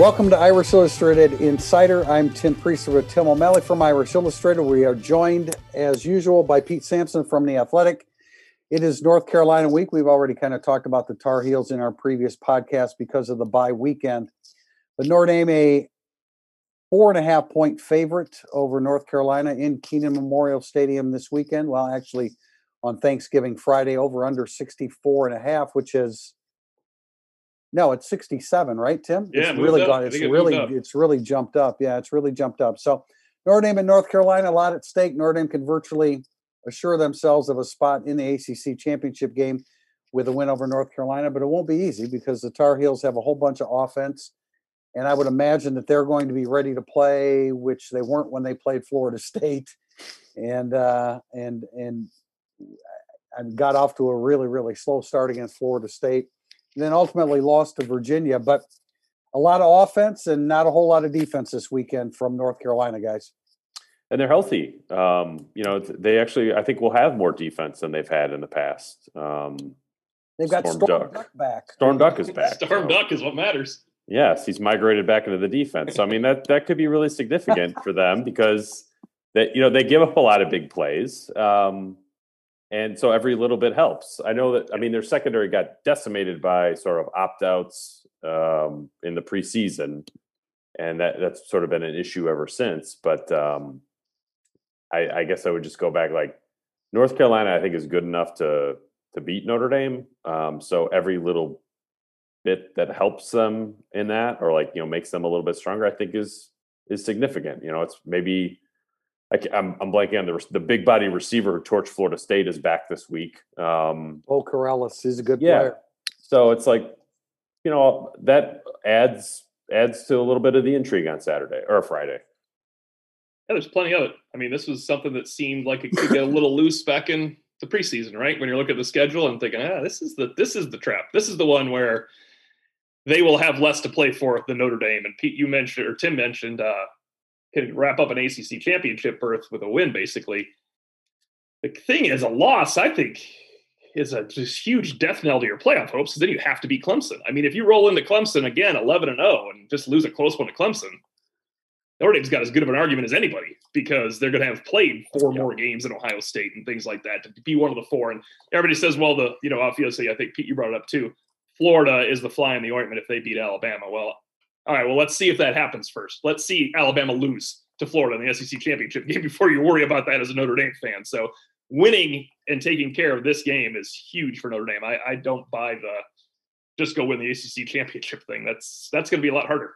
Welcome to Irish Illustrated Insider. I'm Tim Prister with Tim O'Malley from Irish Illustrated. We are joined, as usual, by Pete Sampson from The Athletic. It is North Carolina week. We've already kind of talked about the Tar Heels in our previous podcast because of the bye weekend. But Notre Dame, a four and a half point favorite over North Carolina in Kenan Memorial Stadium this weekend. Well, actually, on Thanksgiving Friday, over under 64 and a half, which is no, it's 67, right, Tim? Yeah, it's really up. gone. It's really it's really jumped up. Yeah, it's really jumped up. So Notre Dame and North Carolina, a lot at stake. Notre Dame can virtually assure themselves of a spot in the ACC championship game with a win over North Carolina, but it won't be easy because the Tar Heels have a whole bunch of offense. And I would imagine that they're going to be ready to play, which they weren't when they played Florida State, and uh, and and and got off to a really really slow start against Florida State then ultimately lost to Virginia. But a lot of offense and not a whole lot of defense this weekend from North Carolina guys. And they're healthy. Um, you know, they actually, I think, will have more defense than they've had in the past. Um, they've got Storm, Storm Duck. Duck. back. Storm Duck is back. Storm so. Duck is what matters. Yes, he's migrated back into the defense. So I mean that that could be really significant for them because that you know they give up a lot of big plays. Um, and so every little bit helps. I know that. I mean, their secondary got decimated by sort of opt outs um, in the preseason, and that that's sort of been an issue ever since. But um, I, I, guess I would just go back like North Carolina. I think is good enough to to beat Notre Dame. Um, so every little bit that helps them in that, or like you know makes them a little bit stronger, I think is is significant. You know, it's maybe I, am I'm blanking on the the big body receiver who torched Florida State is back this week. Um, oh, Corrales is a good yeah. player. So it's like, you know, that adds adds to a little bit of the intrigue on Saturday or Friday. Yeah, there's plenty of it. I mean, this was something that seemed like it could get a little loose back in the preseason, right? When you're looking at the schedule and thinking, ah, this is the this is the trap. This is the one where they will have less to play for than Notre Dame. And Pete, you mentioned or Tim mentioned uh, can wrap up an ACC championship berth with a win, basically. The thing is, a loss, I think, is a just huge death knell to your playoff hopes. Then you have to beat Clemson. I mean, if you roll into Clemson again, eleven and zero, oh, and just lose a close one to Clemson, Notre Dame's got as good of an argument as anybody because they're going to have played four more games in Ohio State and things like that to be one of the four. And everybody says, well, the you know obviously, I think Pete, you brought it up too. Florida is the fly in the ointment if they beat Alabama. Well, all right, well, let's see if that happens first. Let's see Alabama lose to Florida in the SEC championship game before you worry about that as a Notre Dame fan. So winning and taking care of this game is huge for Notre Dame. I, I don't buy the just go win the ACC championship thing. That's that's going to be a lot harder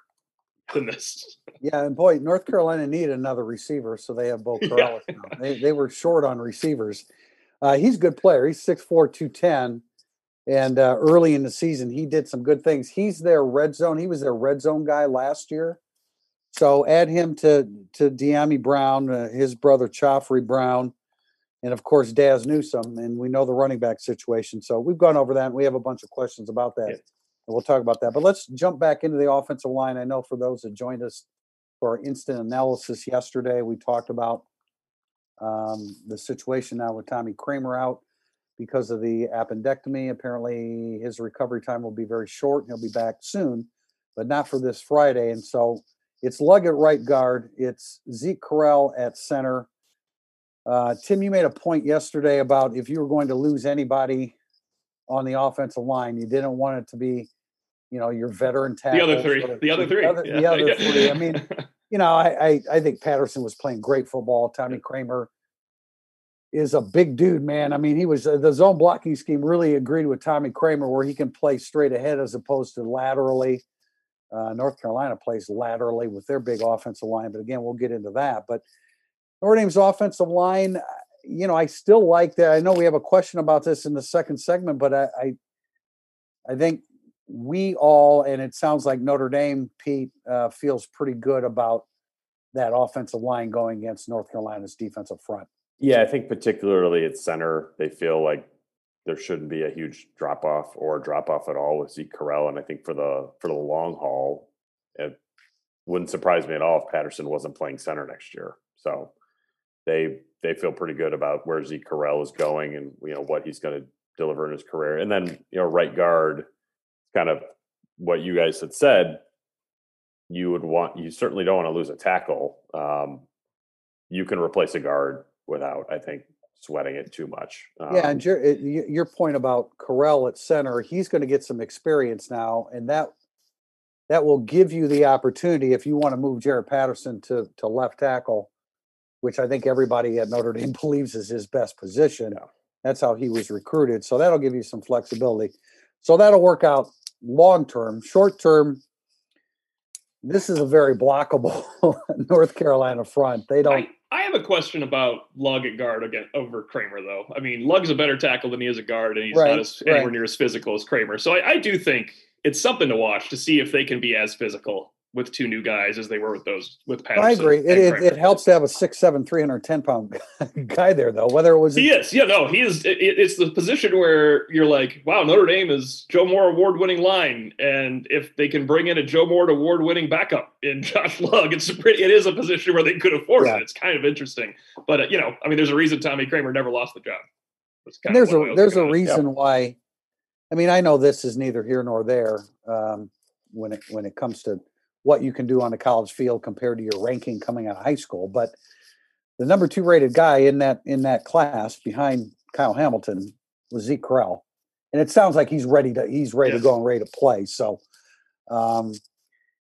than this. Yeah, and boy, North Carolina need another receiver, so they have both Corrales yeah. now. They they were short on receivers. Uh, he's a good player. He's 6'4", 210. And uh, early in the season, he did some good things. He's their red zone. He was their red zone guy last year. So add him to to Dyami Brown, uh, his brother Khafre Brown, and of course Dazz Newsome. And we know the running back situation. So we've gone over that. And we have a bunch of questions about that. Yeah. And we'll talk about that. But let's jump back into the offensive line. I know for those that joined us for our instant analysis yesterday, we talked about um, the situation now with Tommy Kraemer out because of the appendectomy. Apparently, his recovery time will be very short. And he'll be back soon, but not for this Friday. And so it's Lugg at right guard. It's Zeke Correll at center. Uh, Tim, you made a point yesterday about if you were going to lose anybody on the offensive line, you didn't want it to be, you know, your veteran tackle. The other three. The other three. The other, yeah. the other three. I mean, you know, I, I, I think Patterson was playing great football. Tommy Kraemer is a big dude, man. I mean, he was uh, the zone blocking scheme really agreed with Tommy Kraemer, where he can play straight ahead as opposed to laterally. Uh, North Carolina plays laterally with their big offensive line, but again, we'll get into that. But Notre Dame's offensive line, uh, you know, I still like that. I know we have a question about this in the second segment, but I, I, I think we all, and it sounds like Notre Dame, Pete, uh, feels pretty good about that offensive line going against North Carolina's defensive front. Yeah, I think particularly at center, they feel like there shouldn't be a huge drop off or drop off at all with Zeke Correll. And I think for the for the long haul, it wouldn't surprise me at all if Patterson wasn't playing center next year. So they they feel pretty good about where Zeke Correll is going and you know what he's going to deliver in his career. And then you know right guard, kind of what you guys had said. you would want you certainly don't want to lose a tackle. Um, you can replace a guard without, I think, sweating it too much. Um, Yeah, and your your point about Correll at center, he's going to get some experience now, and that that will give you the opportunity if you want to move Jarrett Patterson to to left tackle, which I think everybody at Notre Dame believes is his best position. Yeah. That's how he was recruited, so that'll give you some flexibility. So that'll work out long term. Short term, this is a very blockable North Carolina front. They don't. I, have a question about Lugg at guard again over Kraemer, though. I mean, Lugg's a better tackle than he is a guard, and he's Right, not as, right. anywhere near as physical as Kraemer. So I, I do think it's something to watch to see if they can be as physical with two new guys as they were with those with Patterson. I agree. It, it, it helps to have a 6'7", 310 pound guy there, though. Whether it was He is, yeah, no, he is. It, it's the position where you're like, wow, Notre Dame is Joe Moore award-winning line, and if they can bring in a Joe Moore award-winning backup in Josh Lugg, it's a pretty. It is a position where they could afford Yeah. it. It's kind of interesting, but uh, you know, I mean, there's a reason Tommy Kraemer never lost the job. That's And kind there's of what I a there's a reason why. I mean, I know this is neither here nor there um, when it when it comes to what you can do on the college field compared to your ranking coming out of high school. But the number two rated guy in that in that class behind Kyle Hamilton was Zeke Correll, and it sounds like he's ready to he's ready Yes. to go and ready to play. So, um,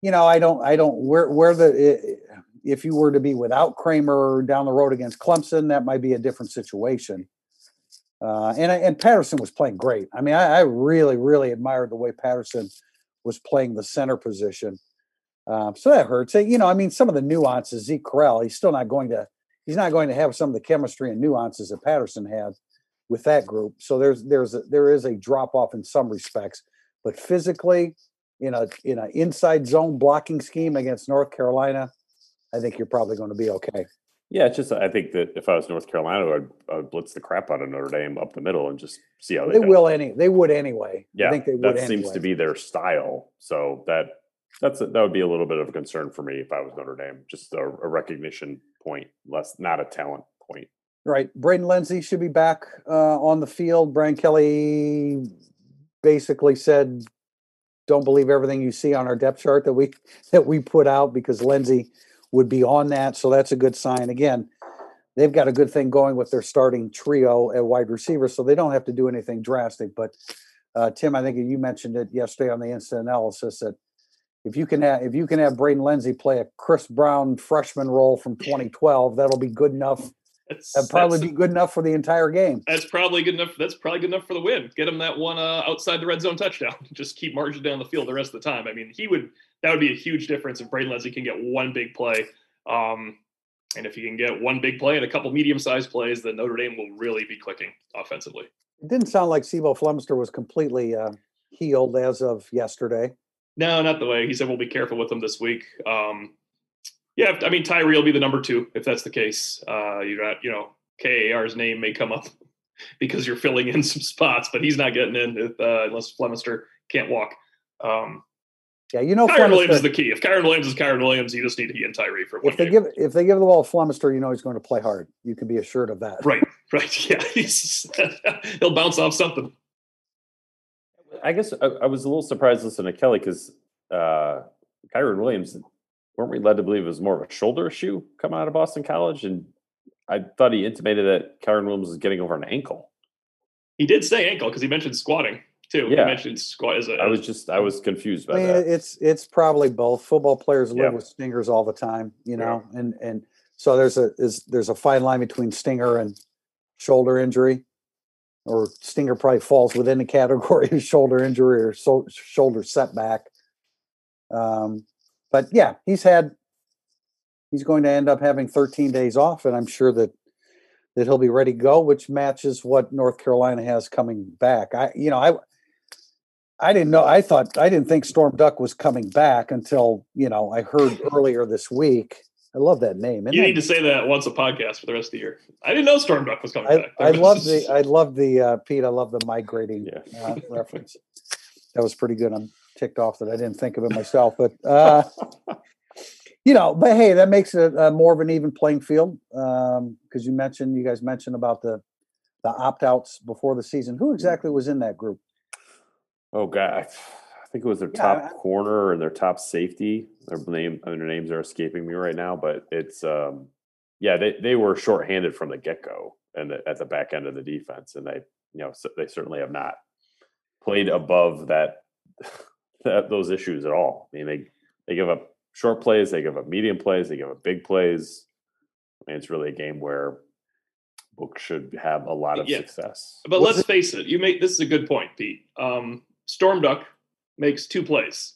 you know, I don't I don't where where the if you were to be without Kraemer down the road against Clemson, that might be a different situation. Uh, and and Patterson was playing great. I mean, I, I really really admired the way Patterson was playing the center position. Um, so that hurts. You know, I mean, some of the nuances. Zeke Correll, he's still not going to he's not going to have some of the chemistry and nuances that Patterson had with that group. So there's there's a, there is a drop off in some respects, but physically, in a in an inside zone blocking scheme against North Carolina, I think you're probably going to be okay. Yeah, it's just I think that if I was North Carolina, I'd, I'd blitz the crap out of Notre Dame up the middle and just see how they, They will any they would anyway. Yeah, I think they would that anyway. seems to be their style. So that that's a, that would be a little bit of a concern for me if I was Notre Dame. Just a, a recognition point, less not a talent point. Right. Braden Lenzy should be back uh, on the field. Brian Kelly basically said, "Don't believe everything you see on our depth chart that we that we put out because Lenzy would be on that." So that's a good sign. Again, they've got a good thing going with their starting trio at wide receiver, so they don't have to do anything drastic. But uh, Tim, I think you mentioned it yesterday on the instant analysis that if you can have if you can have Braden Lenzy play a Chris Brown freshman role from 2012, that'll be good enough That's, That'd probably that's, be good enough for the entire game. that's probably good enough. That's probably good enough for the win. Get him that one uh, outside the red zone touchdown. Just keep marching down the field the rest of the time. I mean, he would. That would be a huge difference if Braden Lenzy can get one big play. Um, and if he can get one big play and a couple medium-sized plays, then Notre Dame will really be clicking offensively. It didn't sound like C'Bo Flemister was completely uh, healed as of yesterday. No, not the way. He said we'll be careful with him this week. Um, yeah, I mean Tyree will be the number two if that's the case. Uh, you're not, you know, KAR's name may come up because you're filling in some spots, but he's not getting in if, uh, unless Flemister can't walk. Um, Yeah, you know, Kyren Williams is the key. If Kyren Williams is Kyren Williams, you just need he and Tyree for one if they game. give if they give the ball to Flemister, you know he's going to play hard. You can be assured of that. Right, right. Yeah, he's, he'll bounce off something. I guess I, I was a little surprised listening to Kelly because uh, Kyren Williams, weren't we led to believe it was more of a shoulder issue coming out of Boston College? And I thought he intimated that Kyren Williams was getting over an ankle. He did say ankle because he mentioned squatting too. He Yeah. mentioned squat as a. I was just I was confused I by mean, that. it's it's probably both. Football players live Yeah. with stingers all the time, you know, and and so there's a is there's a fine line between stinger and shoulder injury, or stinger probably falls within the category of shoulder injury or so, shoulder setback. Um, but yeah, he's had he's going to end up having 13 days off, and I'm sure that that he'll be ready to go, which matches what North Carolina has coming back. I you know I I didn't know. I thought I didn't think Storm Duck was coming back until you know I heard earlier this week. I love that name. Isn't you that- need to say that once a podcast for the rest of the year. I didn't know Storm Duck was coming I, back. I love the I love the uh, Pete. I love the migrating Yeah. uh, reference. That was pretty good. I'm ticked off that I didn't think of it myself, but uh, you know, but hey, that makes it uh, more of an even playing field because you mentioned you guys mentioned about the the opt outs before the season. Who exactly was in that group? oh God, I think it was their Yeah, top I- corner and their top safety. Their name, their names are escaping me right now, but it's um, yeah, they they were shorthanded from the get go and the, at the back end of the defense, and they you know so they certainly have not played above that, that those issues at all. I mean, they they give up short plays, they give up medium plays, they give up big plays. I mean, it's really a game where Book should have a lot of Yeah. success. But What's let's face it, you make this is a good point, Pete. Um, Storm Duck makes two plays.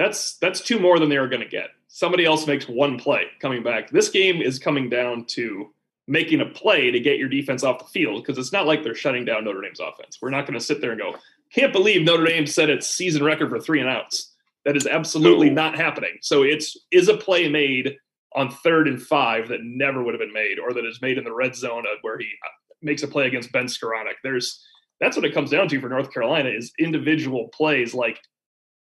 That's that's two more than they were going to get. Somebody else makes one play coming back. This game is coming down to making a play to get your defense off the field because it's not like they're shutting down Notre Dame's offense. We're not going to sit there and go, can't believe Notre Dame set its season record for three and outs. That is absolutely No. not happening. So it's is a play made on third and five that never would have been made, or that is made in the red zone where he uh, makes a play against Ben Skowronek. There's that's what it comes down to for North Carolina is individual plays, like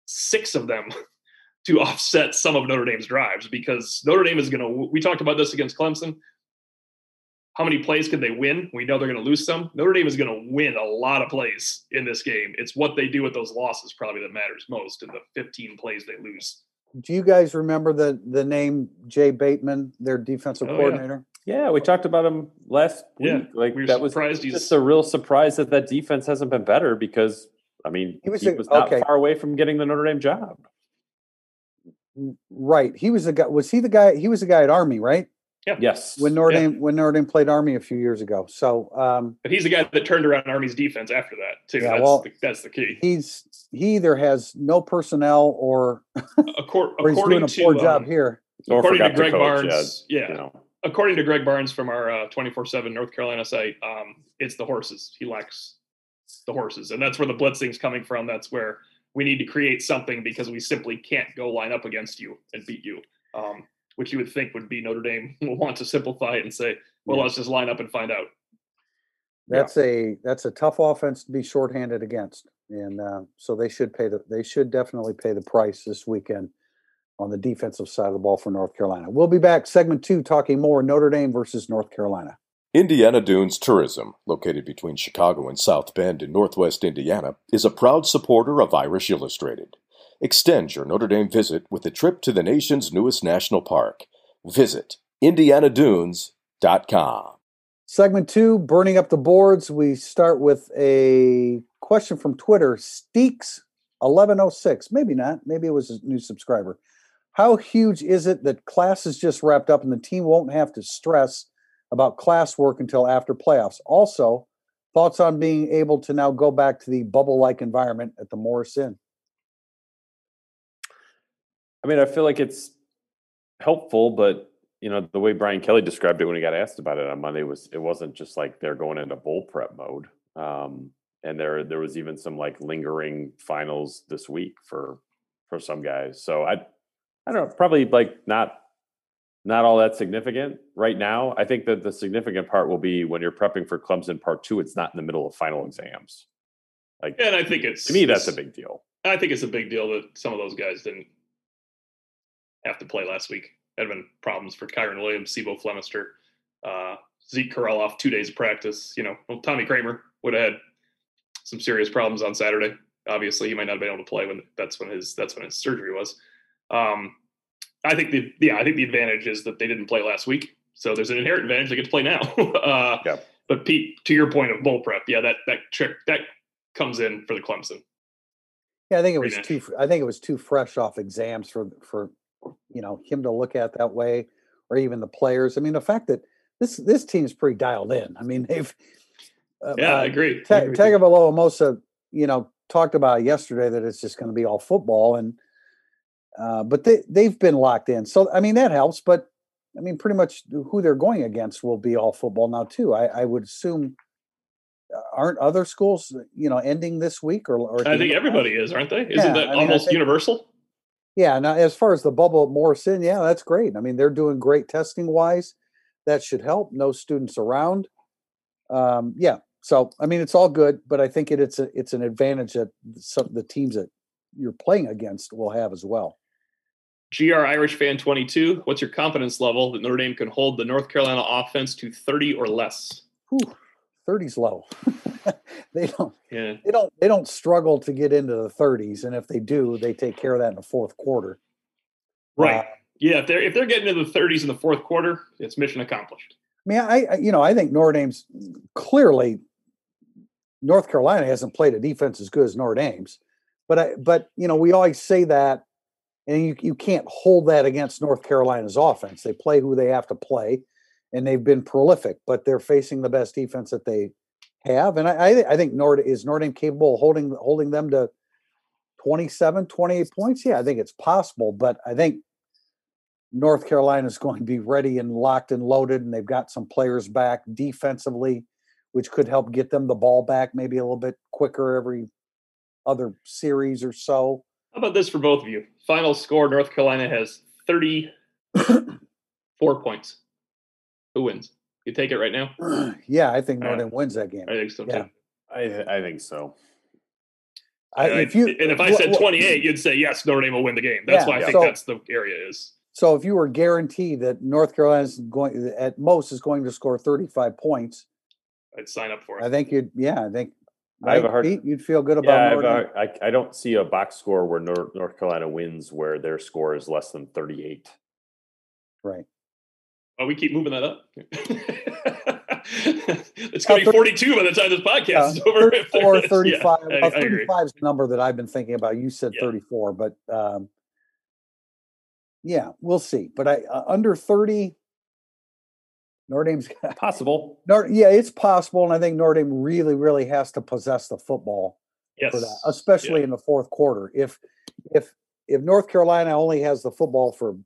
six of them, to offset some of Notre Dame's drives because Notre Dame is going to. We talked about this against Clemson. How many plays could they win? We know they're going to lose some. Notre Dame is going to win a lot of plays in this game. It's what they do with those losses probably that matters most in the 15 plays they lose. Do you guys remember the the name Jay Bateman, their defensive Oh, coordinator? Yeah, we talked about him last Yeah, week. Like we were that was surprised he's- just a real surprise that that defense hasn't been better because I mean He was he a- was not okay. far away from getting the Notre Dame job. Right. He was the guy. Was he the guy? He was the guy at Army, right? Yeah. Yes, When Notre Yeah. Dame when Notre Dame played Army a few years ago. So um, But he's the guy that turned around Army's defense after that too. Yeah, that's, well, the, that's the key. he's he either has no personnel or Accor- or he's doing a to poor job um, here. Or according to forgot to Greg coach, yeah, Barnes, yeah, you know. according to Greg Barnes from our twenty four seven North Carolina site, um, it's the horses. He lacks the horses, and that's where the blitzing's coming from. That's where we need to create something because we simply can't go line up against you and beat you. Um, which you would think would be Notre Dame will want to simplify it and say, well, Yeah. let's just line up and find out. That's a that's a tough offense to be shorthanded against, and uh, so they should pay the they should definitely pay the price this weekend on the defensive side of the ball for North Carolina. We'll be back segment two talking more Notre Dame versus North Carolina. Indiana Dunes Tourism, located between Chicago and South Bend in northwest Indiana, is a proud supporter of Irish Illustrated. Extend your Notre Dame visit with a trip to the nation's newest national park. Visit IndianaDunes.com. Segment two, burning up the boards. We start with a question from Twitter, Steeks eleven oh six. Maybe not. Maybe it was a new subscriber. How huge is it that class is just wrapped up and the team won't have to stress about classwork until after playoffs? Also, thoughts on being able to now go back to the bubble-like environment at the Morris Inn. I mean, I feel like it's helpful, but you know, the way Brian Kelly described it when he got asked about it on Monday was it wasn't just like they're going into bowl prep mode. Um, and there there was even some like lingering finals this week for for some guys. So I I don't know, probably like not not all that significant right now. I think that the significant part will be when you're prepping for Clemson part two, it's not in the middle of final exams. Like And I think it's to me, that's a big deal. I think it's a big deal that some of those guys didn't have to play last week. Had been problems for Kyren Williams, C'Bo Flemister, uh, Zeke Correll off two days of practice. You know, well, Tommy Kraemer would have had some serious problems on Saturday. Obviously, he might not have been able to play when that's when his that's when his surgery was. Um, I think the yeah, I think the advantage is that they didn't play last week, so there's an inherent advantage they get to play now. uh, Yeah. But Pete, to your point of bowl prep, yeah, that that trick that comes in for the Clemson. Yeah, I think it was Pretty too. fr- I think it was too fresh off exams for for you know him to look at that way, or even the players. I mean, the fact that this this team's pretty dialed in. I mean, they've uh, Yeah, I uh, agree. I Ta- agree with you. Tagovailoa-Amosa, you know, talked about yesterday that it's just going to be all football, and uh, but they they've been locked in. So I mean that helps. But I mean, pretty much who they're going against will be all football now too. I, I would assume. uh, Aren't other schools, you know, ending this week or? or I think everybody is, aren't they? Isn't Yeah, that I mean, almost think- universal? Yeah, now as far as the bubble at Morris Inn, yeah, that's great. I mean, they're doing great testing wise. That should help. No students around. Um, yeah, so I mean, it's all good, but I think it, it's a it's an advantage that some the teams that you're playing against will have as well. GR Irish fan 22. What's your confidence level that Notre Dame can hold the North Carolina offense to 30 or less? Whew, 30's low. they don't Yeah. they don't they don't struggle to get into the 30s, and if they do, they take care of that in the fourth quarter. Right. Uh, yeah. If they're if they're getting into the 30s in the fourth quarter, it's mission accomplished. I mean, I, I you know I think Notre Dame's clearly North Carolina hasn't played a defense as good as Notre Dame's, but I but you know we always say that, and you you can't hold that against North Carolina's offense. They play who they have to play, and they've been prolific, but they're facing the best defense that they have, and I I, I think Nord is Notre Dame capable of holding holding them to 27, 28 points. Yeah, I think it's possible, but I think North Carolina is going to be ready and locked and loaded, and they've got some players back defensively, which could help get them the ball back maybe a little bit quicker every other series or so. How about this for both of you? Final score: North Carolina has 34 points. Who wins? You take it right now. yeah, I think Uh, Notre Dame wins that game. I think so too. Yeah. I I think so. I, And if you and if I said wh- 28, you'd say yes, Notre Dame will win the game. That's Yeah, why I think so- that's the area is. so if you were guaranteed that North Carolina is going at most is going to score 35 points, I'd sign up for it. I think you'd yeah, I think I have a right, hard- Pete? you'd feel good about Yeah, I, have Notre Dame. a- I, I don't see a box score where North, North Carolina wins where their score is less than 38. right. Oh, we keep moving that up. it's going to be 42 by the time this podcast Yeah, is over. 34, Yeah, 35. I- uh, 35 is the number that I've been thinking about. You said Yeah. 34, but um, yeah, we'll see. But I uh, under 30, Notre Dame's Possible. Notre, yeah, it's possible, and I think Notre Dame really, really has to possess the football Yes. for that, especially in the fourth quarter. If if if North Carolina only has the football for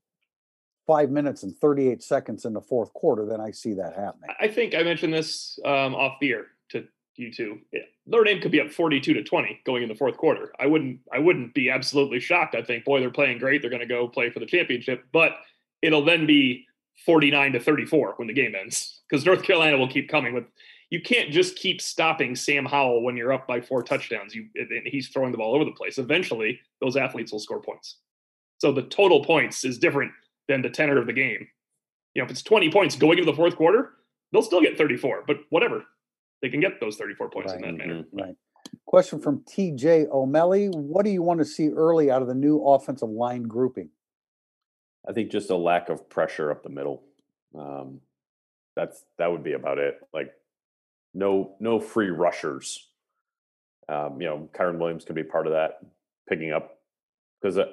five minutes and 38 seconds in the fourth quarter, then I see that happening. I think I mentioned this um, off the air to you two. Yeah, Notre Dame could be up 42 to 20 going in the fourth quarter. I wouldn't I wouldn't be absolutely shocked. I think, boy, they're playing great. They're going to go play for the championship, but it'll then be 49 to 34 when the game ends because North Carolina will keep coming with. You can't just keep stopping Sam Howell when you're up by four touchdowns. You and he's throwing the ball over the place. Eventually, those athletes will score points. So the total points is different than the tenor of the game. You know, if it's 20 points going into the fourth quarter, they'll still get 34, but whatever. They can get those 34 points in that manner. Mhm. Right. Question from TJ O'Malley. What do you want to see early out of the new offensive line grouping? I think just a lack of pressure up the middle. Um, that's that would be about it. Like no no free rushers. Um, you know, Kyren Williams could be part of that, picking up because uh,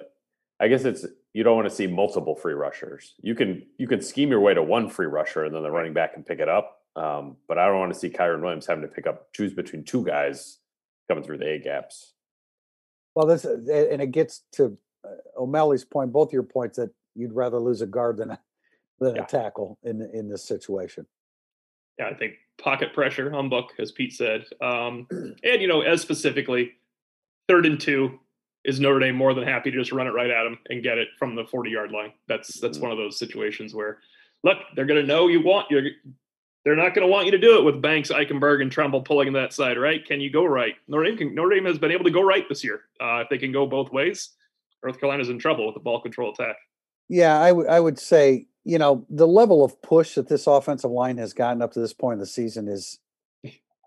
I guess it's you don't want to see multiple free rushers. You can you can scheme your way to one free rusher and then the running back can pick it up. Um, but I don't want to see Kyren Williams having to pick up choose between two guys coming through the A gaps. Well, this uh, and it gets to uh, O'Malley's point, both your points that you'd rather lose a guard than a, than Yeah. a tackle in in this situation. Yeah, I think pocket pressure, humbuck, as Pete said. Um, and, you know, as specifically, third and two is Notre Dame more than happy to just run it right at them and get it from the 40 yard line. That's that's Mhm. one of those situations where, look, they're going to know you want you. They're not going to want you to do it with Banks, Eichenberg, and Tremble pulling that side, right? Can you go right? Notre Dame, can, Notre Dame has been able to go right this year. Uh, if they can go both ways, North Carolina's in trouble with the ball control attack. Yeah, I would I would say you know the level of push that this offensive line has gotten up to this point in the season is,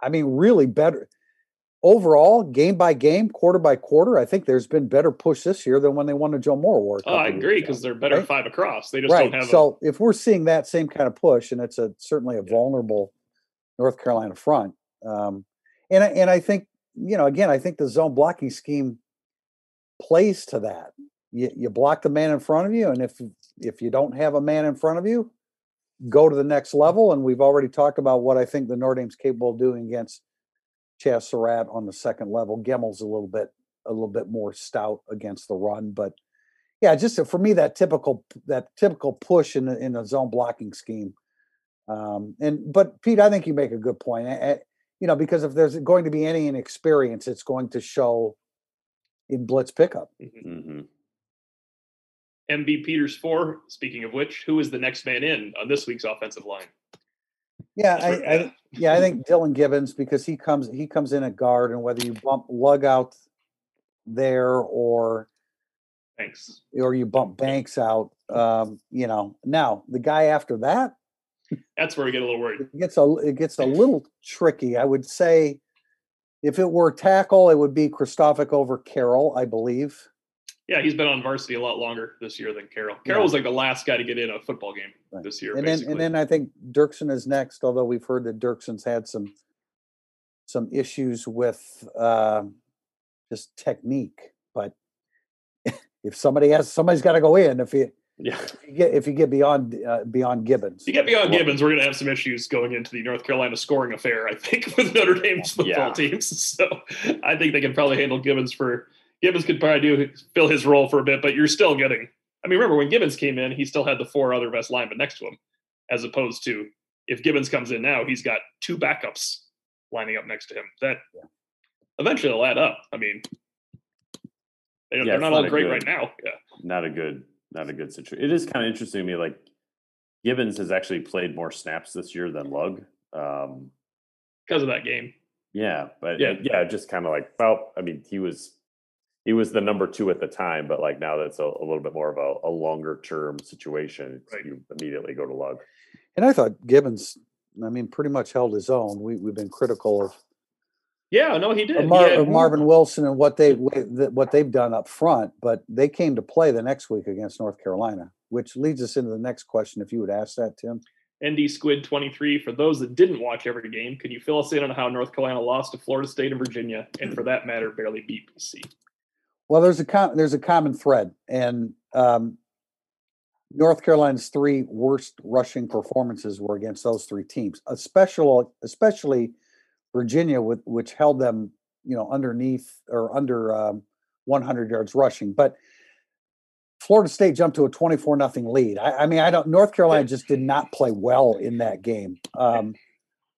I mean, really better overall, game by game, quarter by quarter. I think there's been better push this year than when they won the Joe Moore Award. Oh, I agree because they're better right? five across. They just right. don't have a, so if we're seeing that same kind of push, and it's a certainly a vulnerable North Carolina front, um, and I, and I think you know again, I think the zone blocking scheme plays to that. You, you block the man in front of you, and if if you don't have a man in front of you, go to the next level. And we've already talked about what I think the Notre Dame's capable of doing against Chaz Surratt on the second level. Gemmel's a little bit a little bit more stout against the run, but yeah, just for me that typical that typical push in the in the zone blocking scheme. Um, and but Pete, I think you make a good point. Eh, eh, You know, because if there's going to be any inexperience, it's going to show in blitz pickup. hmm MB Peters for, Speaking of which, who is the next man in on this week's offensive line? Yeah, I, I yeah, I think Dillan Gibbons because he comes he comes in at guard, and whether you bump Lugg out there or Thanks. or you bump Banks out, um, you know. Now the guy after that That's where we get a little worried. it gets a it gets a little tricky. I would say If it were tackle, it would be Kristofic over Carroll, I believe. Yeah, he's been on varsity a lot longer this year than Carroll. Carroll Yeah. was like the last guy to get in a football game Right. this year. And then and then I think Dirksen is next, although we've heard that Dirksen's had some some issues with um just technique. But if somebody has somebody's got to go in if you, Yeah. if you get if you get beyond uh, beyond Gibbons. If you get beyond Well- Gibbons, we're going to have some issues going into the North Carolina scoring affair, I think, with Notre Dame's football Yeah. teams. So I think they can probably handle Gibbons for Gibbons could probably do fill his role for a bit, but you're still getting. I mean, remember when Gibbons came in, he still had the four other best linemen next to him, as opposed to if Gibbons comes in now, he's got two backups lining up next to him. That eventually will add up. I mean, they, Yeah, they're it's not all great good- right now. Yeah. Not a good, not a good situation. It is kind of interesting to me. Like Gibbons has actually played more snaps this year than Lugg. Um, because of that game. yeah, but Yeah. yeah, yeah, just kind of like, well, I mean, he was he was the number two at the time, but like now that's a, a little bit more of a, a longer term situation. Right. You immediately go to Lugg. And I thought Gibbons, I mean, pretty much held his own. We we've been critical of Yeah, no, he did. of, He had- Marvin Wilson and what they what they've done up front, but they came to play the next week against North Carolina, which leads us into the next question. If you would ask that, Tim. ND Squid 23. For those that didn't watch every game, can you fill us in on how North Carolina lost to Florida State and Virginia, and for that matter, barely beat BC? Well, there's a com- there's a common thread, and um, North Carolina's three worst rushing performances were against those three teams, especially especially Virginia, with which held them, you know, underneath or under um, 100 yards rushing. But Florida State jumped to a 24 nothing lead. I, I mean, I don't. North Carolina just did not play well in that game. Um,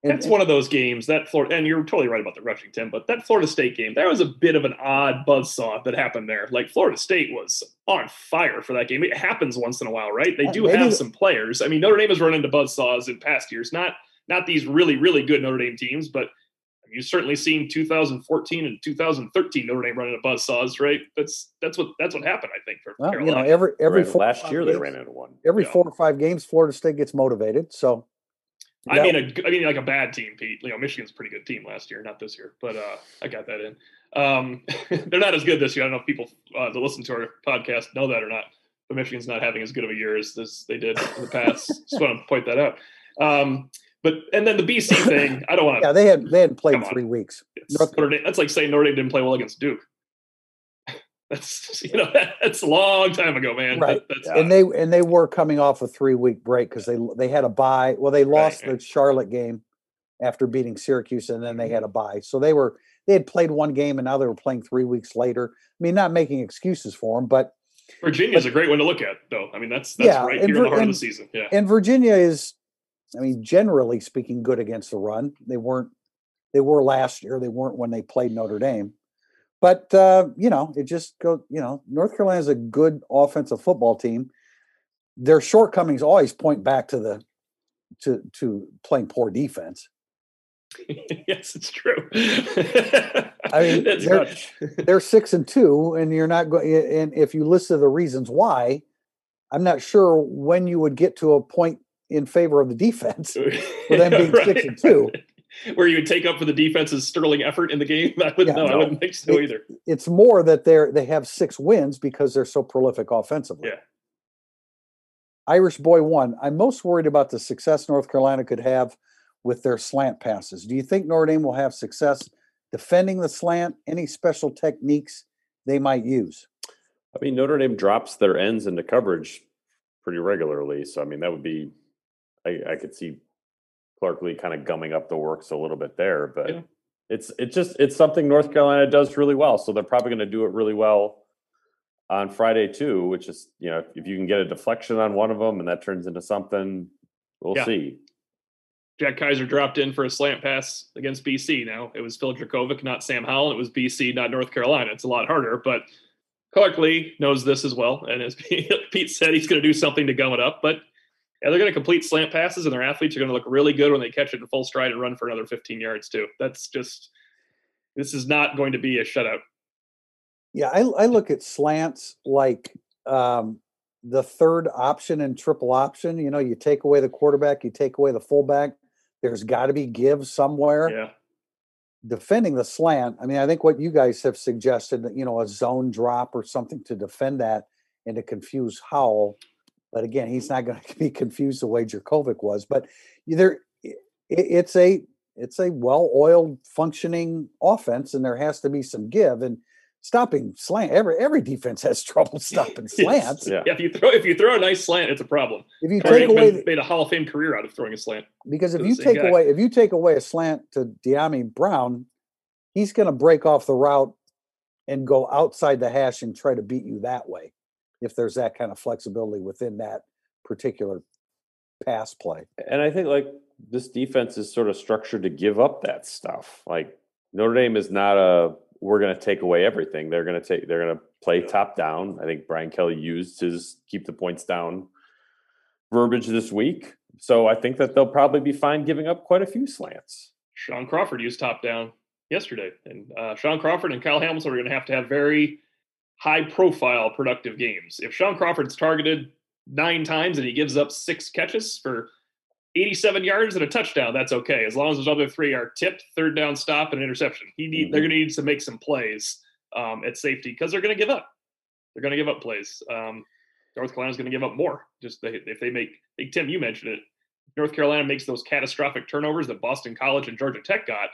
and- That's one of those games that Florida, and you're totally right about the rushing, Tim, but that Florida State game, there was a bit of an odd buzzsaw that happened there. Like Florida State was on fire for that game. It happens once in a while, right? They uh, do maybe have some players. I mean, Notre Dame has run into buzzsaws in past years, not not these really, really good Notre Dame teams, but you've certainly seen 2014 and 2013 Notre Dame running into buzzsaws, right? That's that's what that's what happened, I think, for well, you know, every every Right, four last five year they ran into one. every Yeah. four or five games, Florida State gets motivated. So I mean, a, I mean, like a bad team, Pete. You know, Michigan's a pretty good team last year, not this year, but uh, I got that in. Um, they're not as good this year. I don't know if people uh, that listen to our podcast know that or not, but Michigan's not having as good of a year as this they did in the past. Just want to point that out. Um, but and then the BC thing, I don't want to. yeah, they had they hadn't played three weeks. Notre Dame, that's like saying Notre Dame didn't play well against Duke. That's you know that's a long time ago, man. Right. That- that's and they and they were coming off a three week break because they they had a bye. Well, they lost right. the Charlotte game after beating Syracuse, and then they had a bye. So they were they had played one game, and now they were playing three weeks later. I mean, not making excuses for them, but Virginia is a great one to look at, though. I mean, that's that's Yeah, right and here in the heart of the season. Yeah. and Virginia is, I mean, generally speaking, good against the run. They weren't. They were last year. They weren't when they played Notre Dame. But uh, you know, it just goes. You know, North Carolina is a good offensive football team. Their shortcomings always point back to the to to playing poor defense. yes, it's true. I mean, they're- They're six and two, and you're not going. And if you list the reasons why, I'm not sure when you would get to a point in favor of the defense. for them being six and two. Where you would take up for the defense's sterling effort in the game? I would Yeah, no, I no. wouldn't think so It- either. It's more that they're they have six wins because they're so prolific offensively. Yeah. Irish boy one. I'm most worried about the success North Carolina could have with their slant passes. Do you think Notre Dame will have success defending the slant? Any special techniques they might use? I mean, Notre Dame drops their ends into coverage pretty regularly. So, I mean, that would be, I, I could see Clark Lea kind of gumming up the works a little bit there, but Yeah. it's, it's just, it's something North Carolina does really well. So they're probably going to do it really well on Friday too, which is, you know, if you can get a deflection on one of them and that turns into something, we'll Yeah. see. Jack Kaiser dropped in for a slant pass against BC. Now it was Phil Jurkovec, not Sam Howell. It was BC, not North Carolina. It's a lot harder, but Clark Lea knows this as well. And as Pete said, he's going to do something to gum it up. But yeah, they're going to complete slant passes, and their athletes are going to look really good when they catch it in full stride and run for another 15 yards too. That's just this is not going to be a shutout. Yeah, I, I look at slants like um, the third option and triple option. You know, you take away the quarterback, you take away the fullback. There's got to be give somewhere. Yeah, defending the slant. I mean, I think what you guys have suggested, you know, a zone drop or something to defend that and to confuse Howell. But again, he's not going to be confused the way Jurkovec was. But there, it's a it's a well-oiled, functioning offense, and there has to be some give. And stopping slant. Every every defense has trouble stopping slants. yeah. yeah. if you throw if you throw a nice slant, it's a problem. If you take away made, made a Hall of Fame career out of throwing a slant. Because if you take guy. away if you take away a slant to Dyami Brown, he's going to break off the route and go outside the hash and try to beat you that way. If there's that kind of flexibility within that particular pass play. And I think like this defense is sort of structured to give up that stuff. Like Notre Dame is not a we're going to take away everything. They're going to take. They're going to play top down. I think Brian Kelly used his keep the points down verbiage this week. So I think that they'll probably be fine giving up quite a few slants. Shaun Crawford used top down yesterday, and uh, Shaun Crawford and Kyle Hamilton are going to have to have very high profile productive games. If Shaun Crawford's targeted nine times and he gives up six catches for 87 yards and a touchdown, that's okay. As long as those other three are tipped, third down stop, and interception. He need, mm-hmm. They're going to need to make some plays um, at safety because they're going to give up. They're going to give up plays. Um, North Carolina's going to give up more. Just they, if they make, like Tim, you mentioned it. North Carolina makes those catastrophic turnovers that Boston College and Georgia Tech got.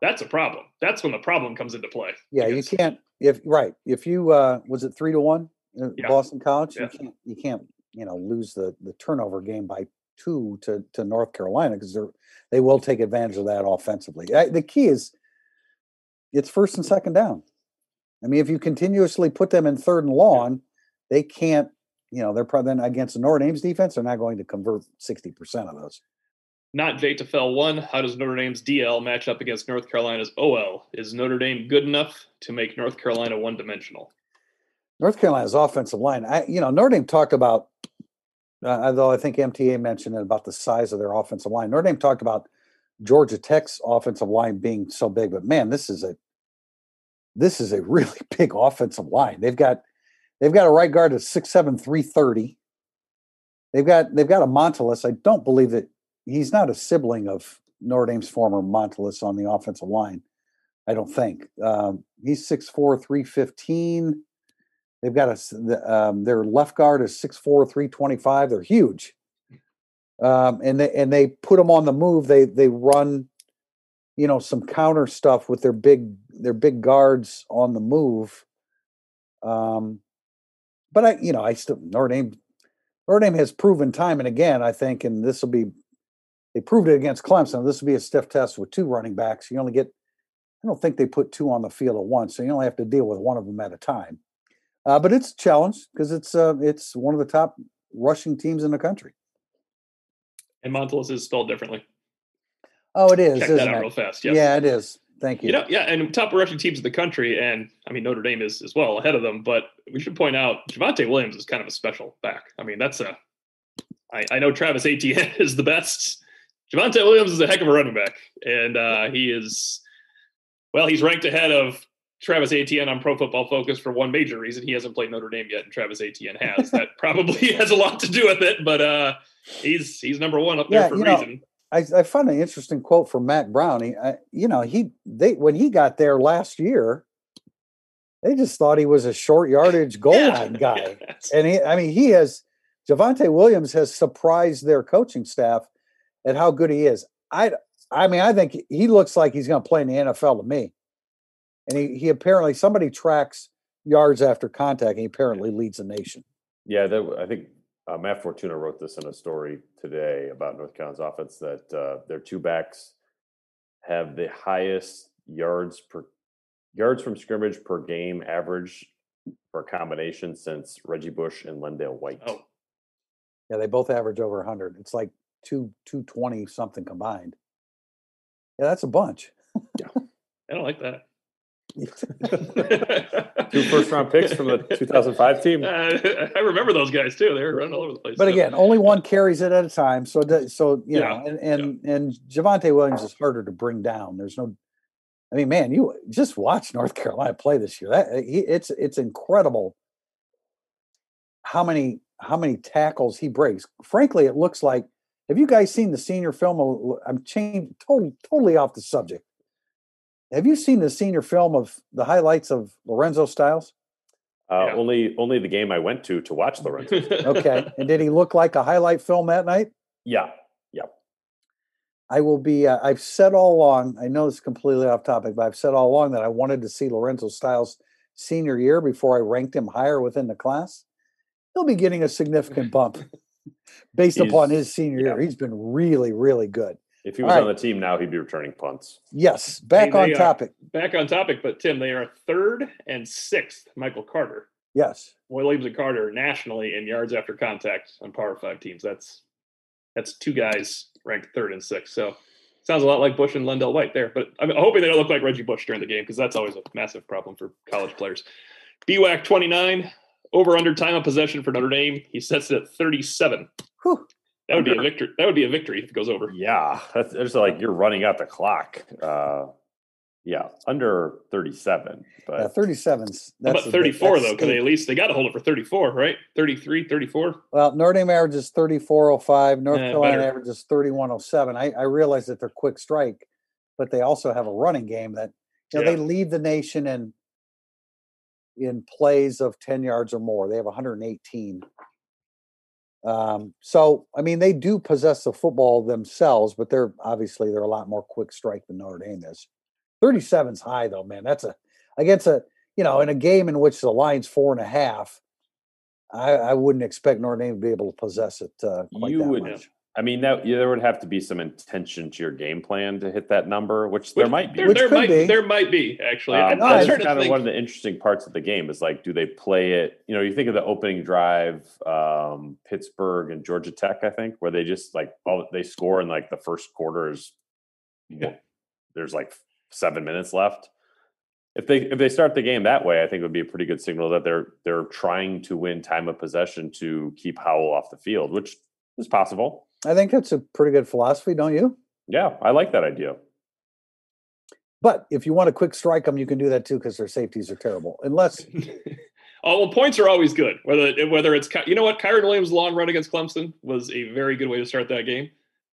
That's a problem. That's when the problem comes into play. Yeah, you can't. If right, if you uh was it three to one, yeah. Boston College, yeah. you can't. You can't. You know, lose the the turnover game by two to to North Carolina because they're they will take advantage of that offensively. I, the key is it's first and second down. I mean, if you continuously put them in third and long, they can't. You know, they're probably then against the Notre Dame's defense. They're not going to convert sixty percent of those. Not J to fell one. How does Notre Dame's DL match up against North Carolina's OL? Is Notre Dame good enough to make North Carolina one dimensional? North Carolina's offensive line. I, you know, Notre Dame talked about uh, although I think MTA mentioned it about the size of their offensive line. Notre Dame talked about Georgia Tech's offensive line being so big, but man, this is a this is a really big offensive line. They've got they've got a right guard at six seven three thirty. They've got they've got a Montilus. I don't believe that he's not a sibling of Notre Dame's former Montilus on the offensive line. I don't think um, he's six four three fifteen. They've got a um, their left guard is 6'4", 325. They're huge, um, and they and they put them on the move. They they run, you know, some counter stuff with their big their big guards on the move. Um, but I, you know, I still Notre Dame Notre Dame has proven time and again. I think, and this will be they proved it against Clemson. This will be a stiff test with two running backs. You only get I don't think they put two on the field at once, so you only have to deal with one of them at a time. Uh, but it's a challenge because it's uh, it's one of the top rushing teams in the country. And Montilus is spelled differently. Oh, it is. Check that out it? real fast. Yes. Yeah, it is. Thank you. You know, yeah, and top rushing teams in the country, and I mean Notre Dame is as well ahead of them. But we should point out Javonte Williams is kind of a special back. I mean, that's a. I, I know Travis Etienne is the best. Javonte Williams is a heck of a running back, and uh, he is. Well, he's ranked ahead of Travis Etienne on Pro Football Focus for one major reason. He hasn't played Notre Dame yet, and Travis Etienne has. that probably has a lot to do with it, but uh, he's he's number one up there yeah, for a reason. I, I found an interesting quote from Matt Brown. He, I, you know, he they when he got there last year, they just thought he was a short yardage goal yeah, line guy, and he, I mean, he has Javonte Williams has surprised their coaching staff at how good he is. I, I mean, I think he looks like he's going to play in the NFL to me. And he, he apparently somebody tracks yards after contact and he apparently leads the nation. Yeah that, i think uh, matt fortuna wrote this in a story today about north carolina's offense that uh, their two backs have the highest yards per yards from scrimmage per game average for a combination since reggie bush and LenDale White. Oh. Yeah they both average over 100 it's like two 220 something combined yeah that's a bunch yeah i don't like that Two first round picks from the 2005 team. Uh, I remember those guys too. They were running all over the place. But again, only one carries it at a time. So, so you yeah. know, and and yeah. and Javonte Williams is harder to bring down. There's no, I mean, man, you just watch North Carolina play this year. That he, it's it's incredible how many how many tackles he breaks. Frankly, it looks like. Have you guys seen the senior film? I'm changed totally totally off the subject Have you seen the senior film of the highlights of Lorenzo Styles? Uh, Yeah. Only only the game I went to to watch Lorenzo. Okay. and did he look like a highlight film that night? yeah, Yep. I will be. Uh, I've said all along. I know it's completely off topic, but I've said all along that I wanted to see Lorenzo Styles senior year before I ranked him higher within the class. He'll be getting a significant bump based upon his senior yeah. year. He's been really, really good. if he was All on right. the team now, he'd be returning punts. Yes, back they on are- topic. Back on topic, but Tim, they are third and sixth. Michael Carter, Yes, Williams and Carter nationally in yards after contact on Power Five teams. That's that's two guys ranked third and sixth. So sounds a lot like Bush and LenDale White there. But I'm hoping they don't look like Reggie Bush during the game because that's always a massive problem for college players. BWAC 29 over under time of possession for Notre Dame. He sets it at 37. Whew. That would be a victory. That would be a victory if it goes over. Yeah, that's it's like you're running out the clock. Uh, yeah, under 37. But uh, 37's. That's about a big- 34 that's though? Because they at least they got to hold it for 34, right? 33, 34. Well, Notre Dame averages 3405. North Eh, Carolina better. averages 3107. I, I realize that they're quick strike, but they also have a running game that you know Yeah. they lead the nation in in plays of 10 yards or more. They have 118. Um, so I mean they do possess the football themselves, but they're obviously they're a lot more quick strike than Notre Dame is. 37's high though, man. That's a against a you know in a game in which the line's four and a half. I, I wouldn't expect Notre Dame to be able to possess it uh, quite You that would- much. I mean, that yeah, there would have to be some intention to your game plan to hit that number, which there might be. There, Which there could might be. there might be actually. Um, No, that's kind of think. one of the interesting parts of the game is like, do they play it? You know, you think of the opening drive, um, Pittsburgh and Georgia Tech, I think, where they just like all they score in like the first quarter is Yeah. there's like seven minutes left. If they if they start the game that way, I think it would be a pretty good signal that they're they're trying to win time of possession to keep Howell off the field, which is possible. I think that's a pretty good philosophy, don't you? Yeah, I like that idea. But if you want to quick strike them, you can do that too because their safeties are terrible. Unless oh well, points are always good. Whether whether it's you know what Kyren Williams' long run against Clemson was a very good way to start that game.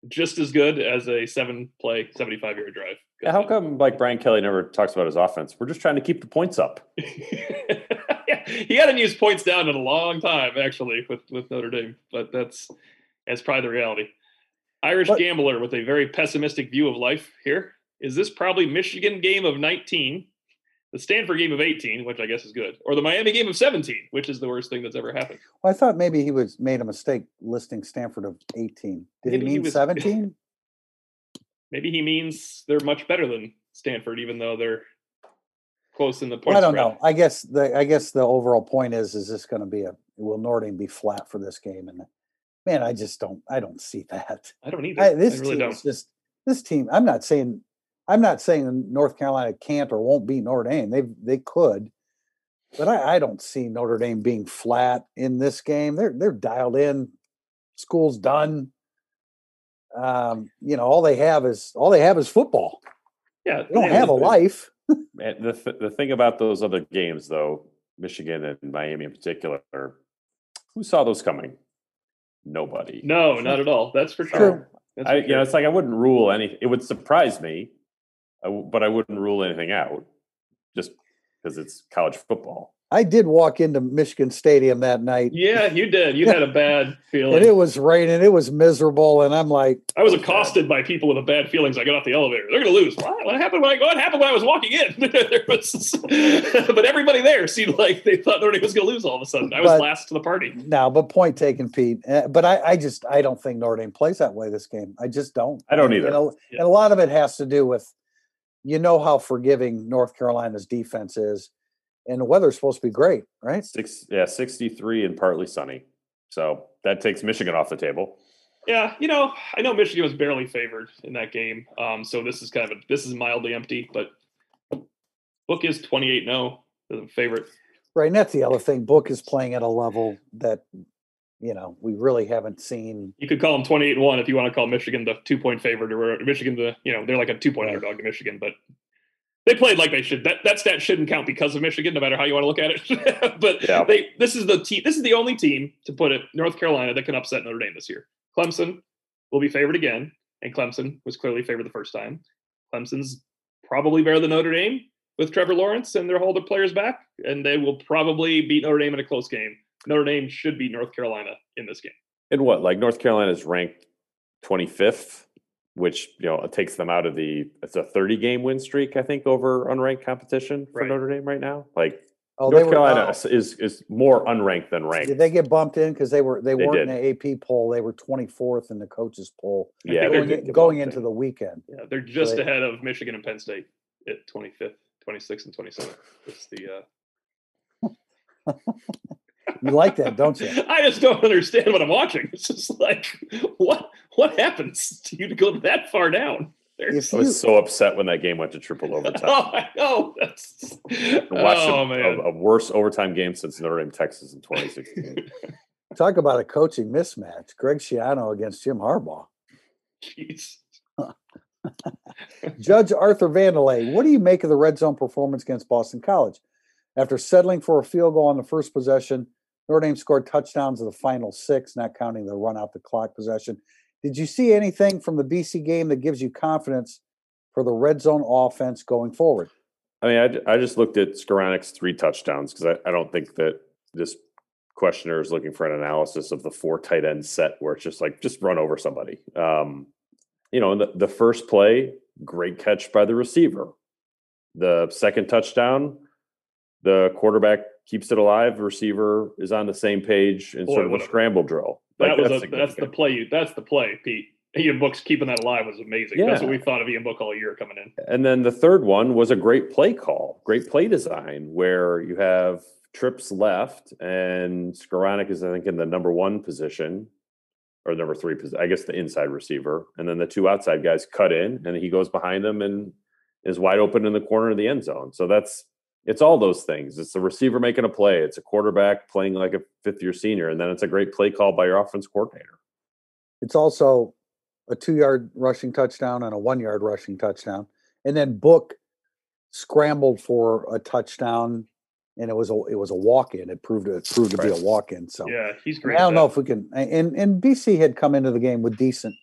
Just as good as a seven play, 75 yard drive. Yeah, how come like Brian Kelly never talks about his offense? We're just trying to keep the points up. Yeah, he hadn't used points down in a long time, actually, with, with Notre Dame. But that's that's probably the reality. Irish What- gambler with a very pessimistic view of life here. Is this probably Michigan game of 19, the Stanford game of 18, which I guess is good, or the Miami game of 17, which is the worst thing that's ever happened? well, I thought maybe he was made a mistake listing Stanford of 18. Did Maybe he he mean was- 17? Maybe he means they're much better than Stanford, even though they're close in the points. Well, I don't spread. know. I guess the I guess the overall point is is this going to be a will Dame be flat for this game? And man, I just don't I don't see that. I don't either. I, this I really team don't. is just this team. I'm not saying I'm not saying North Carolina can't or won't beat Notre Dame. They they could, but I, I don't see Notre Dame being flat in this game. They're they're dialed in. School's done. Um, you know, all they have is all they have is football. Yeah, They don't have a life. And the th- the thing about those other games, though, Michigan and Miami in particular, who saw those coming? Nobody. No, not at all. That's for True. sure. That's I, for you know, it's like I wouldn't rule any. It would surprise me, uh, but I wouldn't rule anything out, just because it's college football. I did walk into Michigan Stadium that night, Yeah, you did. You had a bad feeling. and it was raining. It was miserable, and I'm like, I was accosted by people with a bad feelings. I got off the elevator. They're going to lose. What? What happened when I what happened when I was walking in? Was- but everybody there seemed like they thought Notre Dame was going to lose all of a sudden. I was But- last to the party. No, but point taken, Pete. Uh, but I, I just I don't think Notre Dame plays that way this game. I just don't. I don't And, either. You know, Yeah. and a lot of it has to do with, you know, how forgiving North Carolina's defense is, and the weather's supposed to be great, right? Six, yeah, sixty-three and partly sunny. So that takes Michigan off the table. Yeah, you know, I know Michigan was barely favored in that game. Um, so this is kind of a, this is mildly empty, but book is 28 0 the favorite. Right. And that's the other thing. Book is playing at a level that, you know, we really haven't seen. You could call them 28 1 if you want to call Michigan the two point favorite or Michigan the, you know, they're like a two point underdog to Michigan, but they played like they should. That that stat shouldn't count because of Michigan, no matter how you want to look at it. but Yeah. they this is the team. This is the only team to put it North Carolina that can upset Notre Dame this year. Clemson will be favored again, and Clemson was clearly favored the first time. Clemson's probably better than Notre Dame with Trevor Lawrence and their older players back, and they will probably beat Notre Dame in a close game. Notre Dame should beat North Carolina in this game. And what? Like North Carolina is ranked 25th, which you know takes them out of the. It's a 30 game win streak, I think, over unranked competition for Right. Notre Dame right now. Like Oh, they North were, Carolina uh, is- is is more unranked than ranked. Did they get bumped in because they were they, They weren't in the AP poll? They were 24th in the coaches poll yeah, going, in- going into in. the weekend. Yeah, they're just Right. ahead of Michigan and Penn State at 25th, 26th, and 27th. It's the uh, You like that, don't you? I just don't understand what I'm watching. It's just like what what happens to you to go that far down? There's, If I was so upset when that game went to triple overtime. oh, I know. That's I watched oh a, man. a, a worse overtime game since Notre Dame Texas in 2016. talk about a coaching mismatch, Greg Schiano against Jim Harbaugh. Jeez. Judge Arthur Vandelay, what do you make of the red zone performance against Boston College? After settling for a field goal on the first possession, Notre Dame scored touchdowns of the final six, not counting the run out the clock possession. Did you see anything from the BC game that gives you confidence for the red zone offense going forward? I mean, I, I just looked at Skowronek's three touchdowns because I, I don't think that this questioner is looking for an analysis of the four tight end set where it's just like just run over somebody. Um, you know, the, the first play, great catch by the receiver. The second touchdown, the quarterback keeps it alive. Receiver is on the same page in Boy, sort of a scramble drill. That Like, was a, that's the play. You that's the play, Pete. Ian Book's keeping that alive was amazing. That's what we thought of Ian Book all year coming in. And then the third one was a great play call, great play design, where you have trips left and Skowronek is, I think, in the number one position or number three position, I guess the inside receiver. And then the two outside guys cut in and he goes behind them and is wide open in the corner of the end zone. So that's it's all those things. It's the receiver making a play, it's a quarterback playing like a fifth year senior, and then it's a great play call by your offense coordinator. It's also a two yard rushing touchdown and a one yard rushing touchdown. And then Book scrambled for a touchdown and it was a it was a walk in. It proved it proved to be a walk in. So Yeah, he's great. I don't know if we can and and BC had come into the game with decent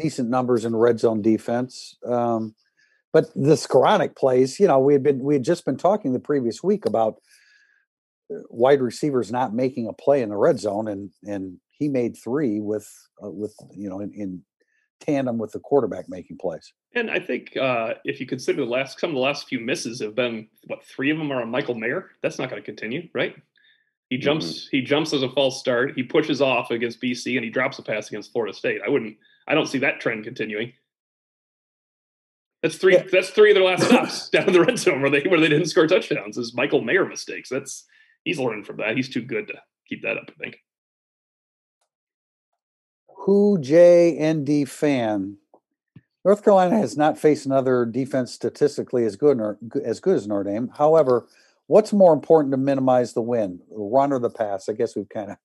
decent numbers in red zone defense. Um, but the Skowronek plays, you know, we had been we had just been talking the previous week about uh, wide receivers not making a play in the red zone, and and he made three with uh, with you know in, in tandem with the quarterback making plays. And I think uh, if you consider the last some of the last few misses have been what three of them are on Michael Mayer. That's not going to continue, right? He jumps. He jumps as a false start. He pushes off against BC, and he drops a pass against Florida State. I wouldn't. I don't see that trend continuing. That's three. Yeah. That's three of their last stops down in the red zone where they where they didn't score touchdowns. Is Michael Mayer mistakes. That's he's learned from that. He's too good to keep that up. I think. Who J and D fan? North Carolina has not faced another defense statistically as good or as good as Notre Dame. However, what's more important to minimize the win, the run or the pass? I guess we've kind of,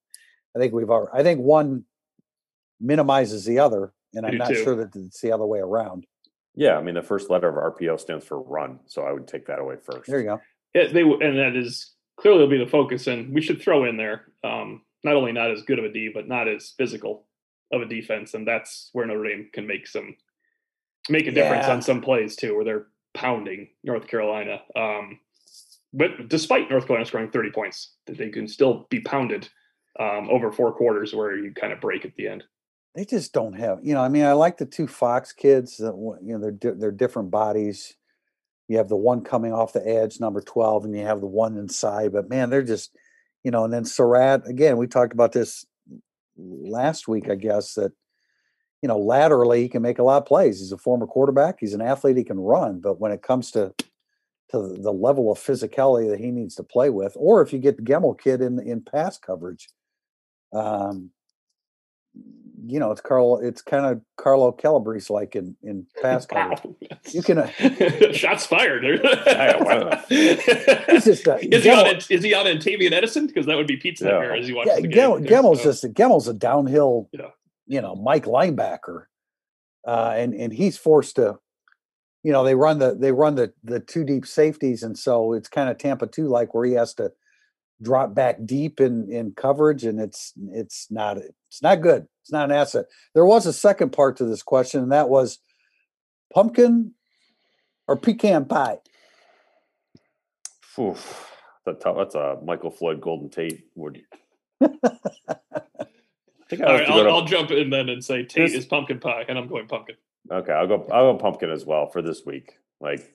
I think we've already, I think one minimizes the other, and I'm not too. sure that it's the other way around. Yeah, I mean the first letter of RPO stands for run, so I would take that away first. There you go. Yeah, they and that is clearly will be the focus, and we should throw in there um, not only not as good of a D, but not as physical of a defense, and that's where Notre Dame can make some make a difference Yeah. on some plays too, where they're pounding North Carolina. Um, but despite North Carolina scoring 30 points, that they can still be pounded um, over four quarters, where you kind of break at the end. They just don't have, you know. I mean, I like the two Fox kids. That you know, they're they're different bodies. You have the one coming off the edge, number twelve, and you have the one inside. But man, they're just, you know. And then Surratt again. We talked about this last week, I guess. That you know, laterally he can make a lot of plays. He's a former quarterback. He's an athlete. He can run. But when it comes to to the level of physicality that he needs to play with, or if you get the Gemmel kid in in pass coverage, um, you know, it's Carl. It's kind of Carlo Calabrese like in in pass coverage. Wow. You can. Uh, shots fired. wow. He's just a, is he on? Is he on Antavian Edison? Because that would be pizza Yeah. nightmare as he watches yeah, the game. Gemmel, Gemmel's so- just a, Gemmel's a downhill, Yeah. you know, Mike linebacker, uh, and and he's forced to, you know, they run the they run the the two deep safeties, and so it's kind of Tampa two like where he has to drop back deep in in coverage, and it's it's not it's not good. It's not an asset. There was a second part to this question, and that was Pumpkin or pecan pie? Oof, that's a, that's a Michael Floyd Golden Tate. Would I think I right, I'll, to- I'll jump in then and say Tate This- is pumpkin pie, and I'm going pumpkin. Okay, I'll go. I'll go pumpkin as well for this week. Like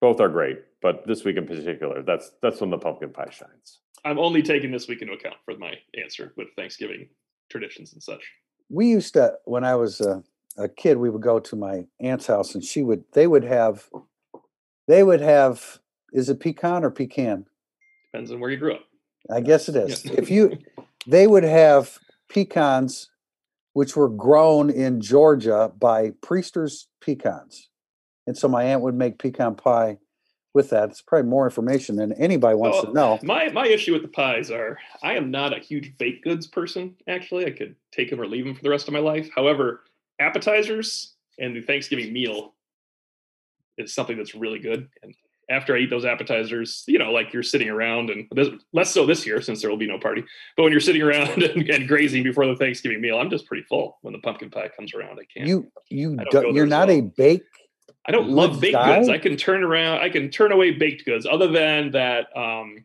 both are great, but this week in particular, that's that's when the pumpkin pie shines. I'm only taking this week into account for my answer with Thanksgiving traditions and such. we used to when I was a, a kid, we would go to my aunt's house, and she would they would have they would have is it pecan or pecan? Depends on where you grew up. I guess it is. Yeah. If you they would have pecans which were grown in Georgia by Priester's pecans. And so my aunt would make pecan pie with that. It's probably more information than anybody wants to know. My my issue with the pies are I am not a huge baked goods person. Actually, I could take them or leave them for the rest of my life. However, appetizers and the Thanksgiving meal is something that's really good. And after I eat those appetizers, you know, like you're sitting around and this, less so this year since there will be no party. But when you're sitting around and, and grazing before the Thanksgiving meal, I'm just pretty full when the pumpkin pie comes around. I can't. You you don't don't, you're as not a well. bake I don't Good love baked guy? goods. I can turn around. I can turn away baked goods. Other than that, um,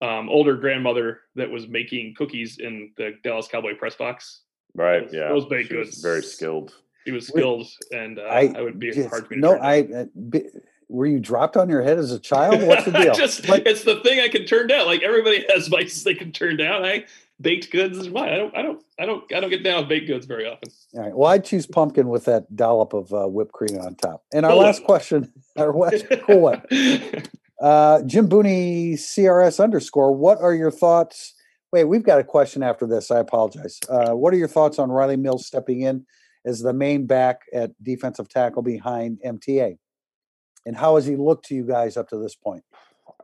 um, older grandmother that was making cookies in the Dallas Cowboy press box. Right? Those- yeah. those baked She was goods. very skilled. She was Wait, skilled, and uh, I I, would be just- hard for me to no. I uh, bi- were you dropped on your head as a child? What's the deal? just Like- it's the thing I can turn down. Like everybody has vices they can turn down. I baked goods is mine. I don't. I don't. I don't. I don't get down with baked goods very often. All right. Well, I choose pumpkin with that dollop of uh, whipped cream on top. And our Cool last Whip. question, our last cool one. Uh, Jim Booney, CRS underscore. What are your thoughts? Wait, we've got a question after this. I apologize. Uh, what are your thoughts on Rylie Mills stepping in as the main back at defensive tackle behind MTA? And how has he looked to you guys up to this point?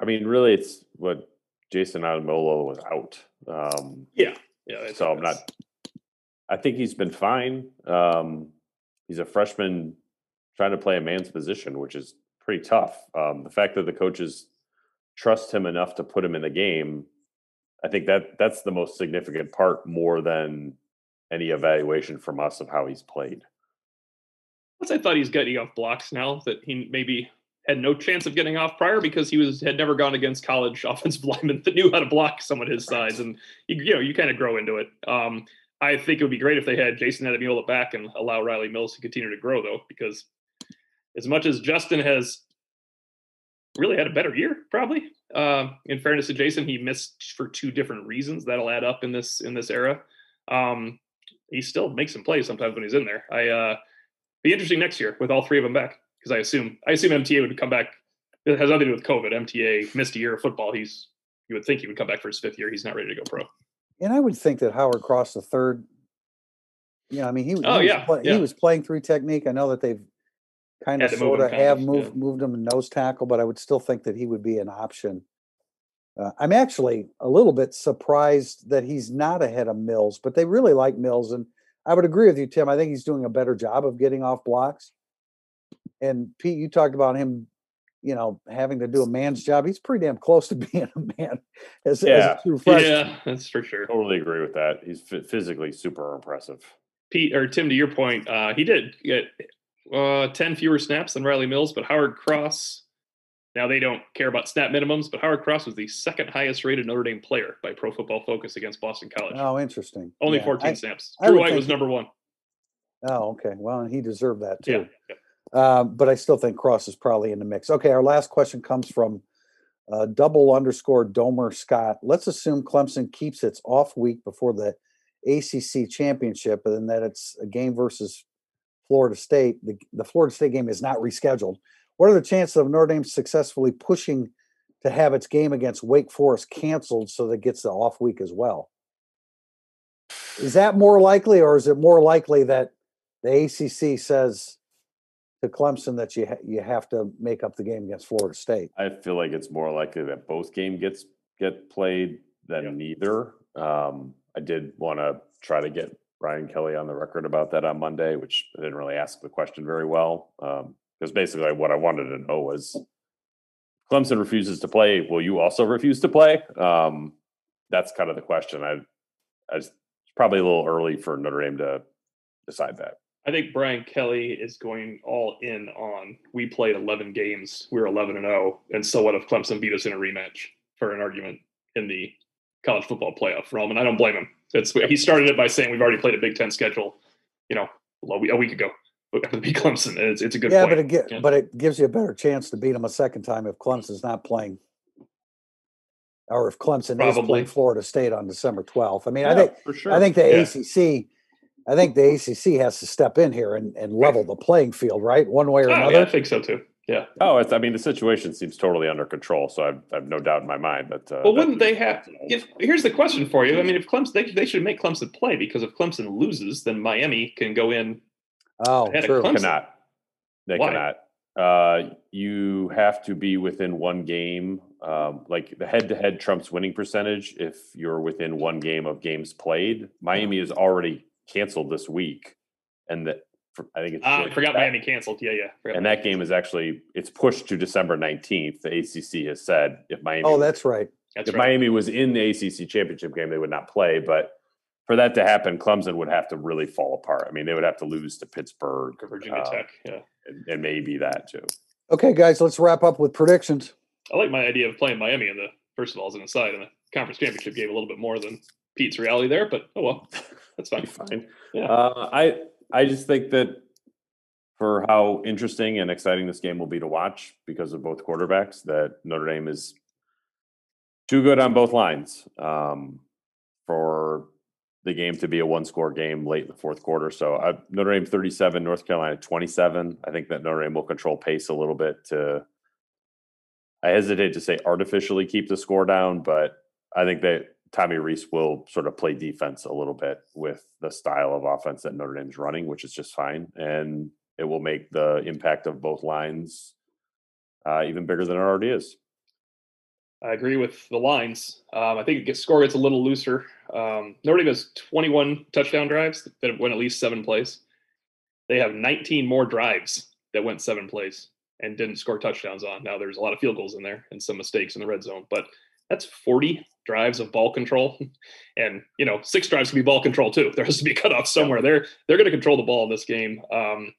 I mean, really, it's what Jayson Ademilola was out. Um, yeah. Yeah. I so I'm that's- not. I think he's been fine. Um, he's a freshman trying to play a man's position, which is pretty tough. Um, the fact that the coaches trust him enough to put him in the game, I think that that's the most significant part, more than any evaluation from us of how he's played. Plus, I thought he's getting off blocks now that he maybe had no chance of getting off prior because he was had never gone against college offensive linemen that knew how to block someone his size, and you, you know you kind of grow into it. Um, I think it would be great if they had Jayson Ademilola back and allow Rylie Mills to continue to grow, though, because as much as Justin has really had a better year, probably. Uh, in fairness to Jayson, he missed for two different reasons. That'll add up in this in this era. Um, he still makes some plays sometimes when he's in there. I uh, be interesting next year with all three of them back because I assume I assume MTA would come back. It has nothing to do with COVID. MTA missed a year of football. He's you would think he would come back for his fifth year. He's not ready to go pro. And I would think that Howard Cross the third, you know, I mean, he, he Oh, was yeah, play- yeah. he was playing through technique. I know that they've kind of Had sort of have moved yeah. moved him nose tackle, but I would still think that he would be an option. Uh, I'm actually a little bit surprised that he's not ahead of Mills, but they really like Mills, and I would agree with you, Tim. I think he's doing a better job of getting off blocks. And Pete, you talked about him, you know, having to do a man's job. He's pretty damn close to being a man as, as a true freshman. Yeah, that's for sure. Totally agree with that. He's phy- physically super impressive. Pete or Tim, to your point, uh, he did get uh, ten fewer snaps than Rylie Mills, but Howard Cross. Now they don't care about snap minimums, but Howard Cross was the second highest rated Notre Dame player by Pro Football Focus against Boston College. Oh, interesting. Only Yeah, 14 I- snaps. I Drew White was he- number one. Oh, okay. Well, and he deserved that Yeah. too. yeah. Um, but I still think Cross is probably in the mix. Okay, our last question comes from uh, double underscore Domer Scott. Let's assume Clemson keeps its off week before the ACC championship, and that it's a game versus Florida State. The, the Florida State game is not rescheduled. What are the chances of Notre Dame successfully pushing to have its game against Wake Forest canceled so that it gets the off week as well? Is that more likely, or is it more likely that the ACC says to Clemson that you ha- you have to make up the game against Florida State? I feel like it's more likely that both game gets get played than Yeah. neither. Um, I did want to try to get Brian Kelly on the record about that on Monday, which I didn't really ask the question very well. Because basically, what I wanted to know was Clemson refuses to play. Will you also refuse to play? Um, that's kind of the question. I, I it's probably a little early for Notre Dame to decide that. I think Brian Kelly is going all in on. We played 11 games. We were 11 and 0, and so what if Clemson beat us in a rematch for an argument in the college football playoff realm? And I don't blame him. It's he started it by saying we've already played a Big Ten schedule, you know, a week ago. Beat Clemson, and it's, it's a good. Yeah, point. but it gi- Yeah. but it gives you a better chance to beat them a second time if Clemson's not playing, or if Clemson is playing Florida State on December twelfth. I mean, I think sure. I think the Yeah. ACC, I think the ACC has to step in here and, and level the playing field, right? One way or Oh, yeah, I think so too. Yeah. Oh, it's, I mean, the situation seems totally under control, so I've, I've no doubt in my mind that. Uh, Well, wouldn't they have? If here's the question for you. I mean, if Clemson, they, they should make Clemson play because if Clemson loses, then Miami can go in. Oh, Ahead of true. Clemson. cannot. They Why? cannot. Uh, you have to be within one game. Um, like the head-to-head trumps winning percentage if you're within one game of games played. Miami is already canceled this week, and that I think it's. Ah, I forgot that- Miami canceled. Yeah, yeah. forgot And that game is actually it's pushed to December nineteenth. The ACC has said if Miami Oh, that's right. That's if right. Miami was in the ACC championship game, they would not play. But for that to happen, Clemson would have to really fall apart. I mean, they would have to lose to Pittsburgh, Virginia uh, Tech. Yeah. and, and maybe that too. Okay, guys, let's wrap up with predictions. I like my idea of playing Miami in the first of all as an aside in the conference championship game a little bit more than Pete's reality there, but oh well, that's fine. Fine. Yeah. Uh, I I just think that for how interesting and exciting this game will be to watch because of both quarterbacks, that Notre Dame is too good on both lines um, for the game to be a one-score game late in the fourth quarter. So uh, Notre Dame 37, North Carolina 27. I think that Notre Dame will control pace a little bit to. I hesitate to say artificially keep the score down, but I think that Tommy Rees will sort of play defense a little bit with the style of offense that Notre Dame's running, which is just fine, and it will make the impact of both lines uh, even bigger than it already is. I agree with the lines. Um, I think gets, score gets a little looser. Um, Notre Dame has 21 touchdown drives that went at least seven plays. They have 19 more drives that went seven plays and didn't score touchdowns on. Now there's a lot of field goals in there and some mistakes in the red zone, but that's 40 drives of ball control, and you know six drives can be ball control too. There has to be a cutoff somewhere. They're they're going to control the ball in this game. Um,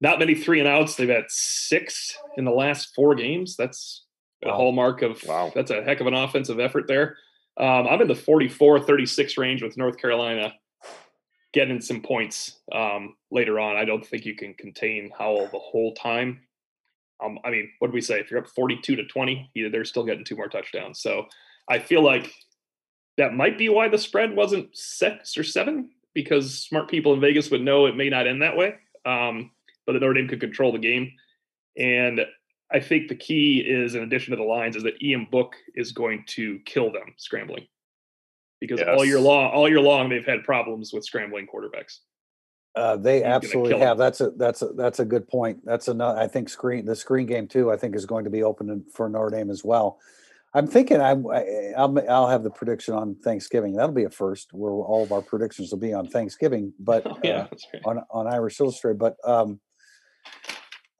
not many three and outs. They've had six in the last four games. That's a hallmark of Wow. that's a heck of an offensive effort there. Um, I'm in the 44 36 range with North Carolina getting some points um, later on. I don't think you can contain Howell the whole time. Um, I mean, what do we say? If you're up 42 to 20, either they're still getting two more touchdowns. So I feel like that might be why the spread wasn't six or seven because smart people in Vegas would know it may not end that way. Um, but the Notre Dame could control the game. And I think the key is, in addition to the lines, is that Ian Book is going to kill them scrambling because all year long, all year long, they've had problems with scrambling quarterbacks. Uh, they gonna absolutely have. That's a that's a that's a good point. That's another. I think screen the screen game too. I think is going to be open for Notre Dame as well. I'm thinking I'm I- I'll I'll have the prediction on Thanksgiving. That'll be a first where all of our predictions will be on Thanksgiving, but Oh, yeah, uh, that's right. on on Irish Illustrated. But um,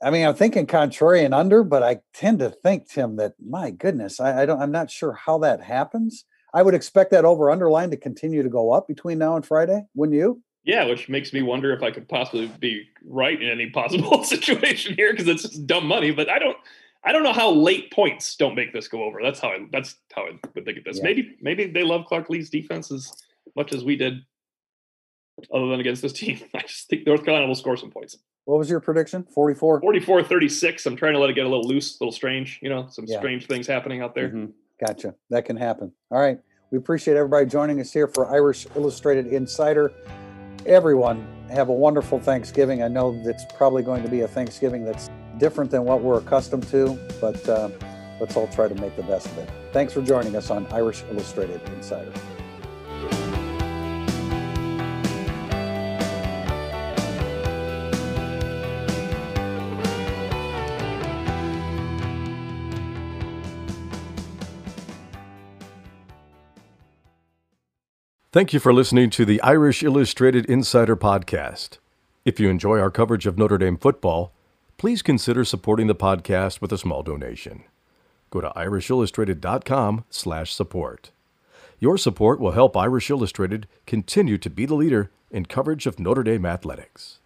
I mean, I'm thinking contrarian under, but I tend to think Tim that my goodness, I, I don't. I'm not sure how that happens. I would expect that over underline to continue to go up between now and Friday. Wouldn't you? Yeah, which makes me wonder if I could possibly be right in any possible situation here because it's just dumb money. But I don't, I don't know how late points don't make this go over. That's how I, that's how I would think of this. Yeah. Maybe, maybe they love Clark Lea's defense as much as we did, other than against this team. I just think North Carolina will score some points. What was your prediction? 44. 44 36. I'm trying to let it get a little loose, a little strange, you know, some Yeah. strange things happening out there. Mhm. Gotcha. That can happen. All right. We appreciate everybody joining us here for Irish Illustrated Insider. Everyone, have a wonderful Thanksgiving. I know that's probably going to be a Thanksgiving that's different than what we're accustomed to, but uh, let's all try to make the best of it. Thanks for joining us on Irish Illustrated Insider. Thank you for listening to the Irish Illustrated Insider Podcast. If you enjoy our coverage of Notre Dame football, please consider supporting the podcast with a small donation. Go to irishillustrated.com/support. Your support will help Irish Illustrated continue to be the leader in coverage of Notre Dame athletics.